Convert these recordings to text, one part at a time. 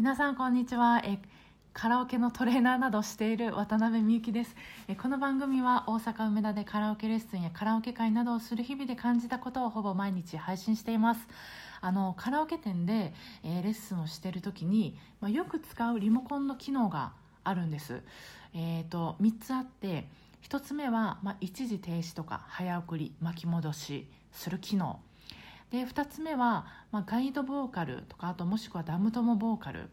皆さんこんにちは。えカラオケのトレーナーなどしている渡辺美幸です。えこの番組は大阪梅田でカラオケレッスンやカラオケ会などをする日々で感じたことをほぼ毎日配信しています。あのカラオケ店で、えーレッスンをしている時に、まあ、よく使うリモコンの機能があるんです、えー、と3つあって1つ目は、まあ、一時停止とか早送り巻き戻しする機能で2つ目は、まあ、ガイドボーカルとかあともしくはダムトモボーカル。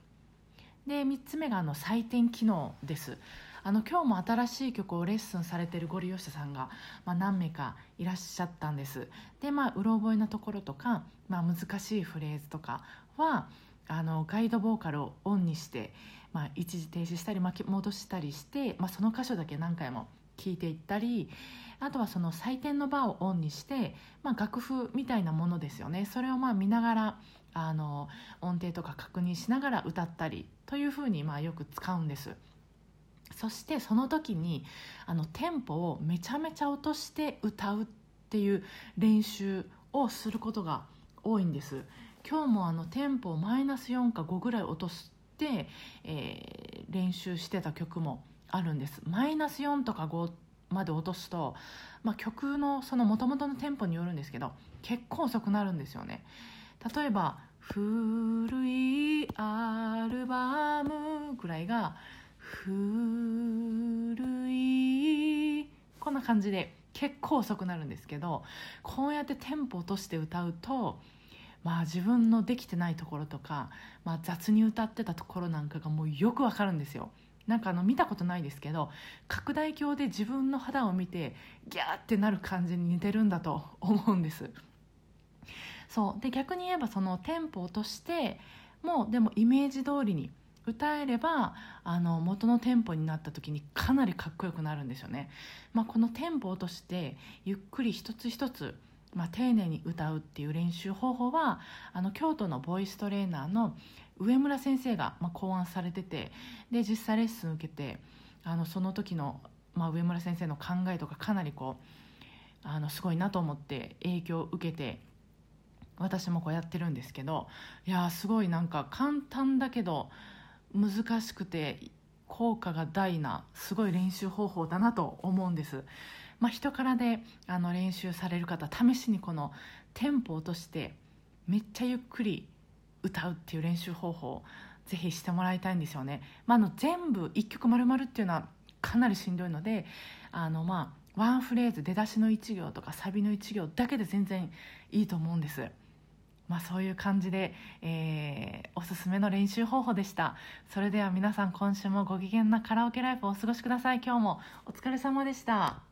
で3つ目があの採点機能です。あの今日も新しい曲をレッスンされてるご利用者さんが、まあ、何名かいらっしゃったんです。でまあうろ覚えなところとか、まあ、難しいフレーズとかはあのガイドボーカルをオンにして、まあ、一時停止したり巻き戻したりして、まあ、その箇所だけ何回も聞いていったりあとはその採点のバーをオンにして、まあ、楽譜みたいなものですよね。それをまあ見ながらあの音程とか確認しながら歌ったりというふうにまあよく使うんです。そしてその時にあのテンポをめちゃめちゃ落として歌うっていう練習をすることが多いんです。今日もあのテンポをマイナス4か5ぐらい落として、えー練習してた曲もあるんです。マイナス4とか5まで落とすと、まあ、曲のその元々のテンポによるんですけど結構遅くなるんですよね。例えば「古いアルバム」ぐらいが「古い」こんな感じで結構遅くなるんですけどこうやってテンポ落として歌うとまあ自分のできてないところとか、まあ、雑に歌ってたところなんかがもうよくわかるんですよ。なんかあの見たことないですけど拡大鏡で自分の肌を見てギャーってなる感じに似てるんだと 思うんです。そう。で逆に言えばそのテンポ落としてもうでもイメージ通りに歌えればあの元のテンポになった時にかなりかっこよくなるんですよね、まあ、このテンポを落としてゆっくり一つ一つ、まあ、丁寧に歌うっていう練習方法はあの京都のボイストレーナーの上村先生が、まあ、考案されててで実際レッスン受けてあのその時の、まあ、上村先生の考えとかかなりこうあのすごいなと思って影響を受けて私もこうやってるんですけどいやすごいなんか簡単だけど難しくて効果が大なすごい練習方法だなと思うんです、まあ、人からであの練習される方試しにこのテンポを落としてめっちゃゆっくり歌うっていう練習方法ぜひしてもらいたいんですよね、まあ、あの全部1曲丸々っていうのはかなりしんどいのであのまあワンフレーズ出だしの1行とかサビの1行だけで全然いいと思うんです。まあ、そういう感じで、えーおすすめの練習方法でした。それでは皆さん今週もご機嫌なカラオケライフをお過ごしください。今日もお疲れ様でした。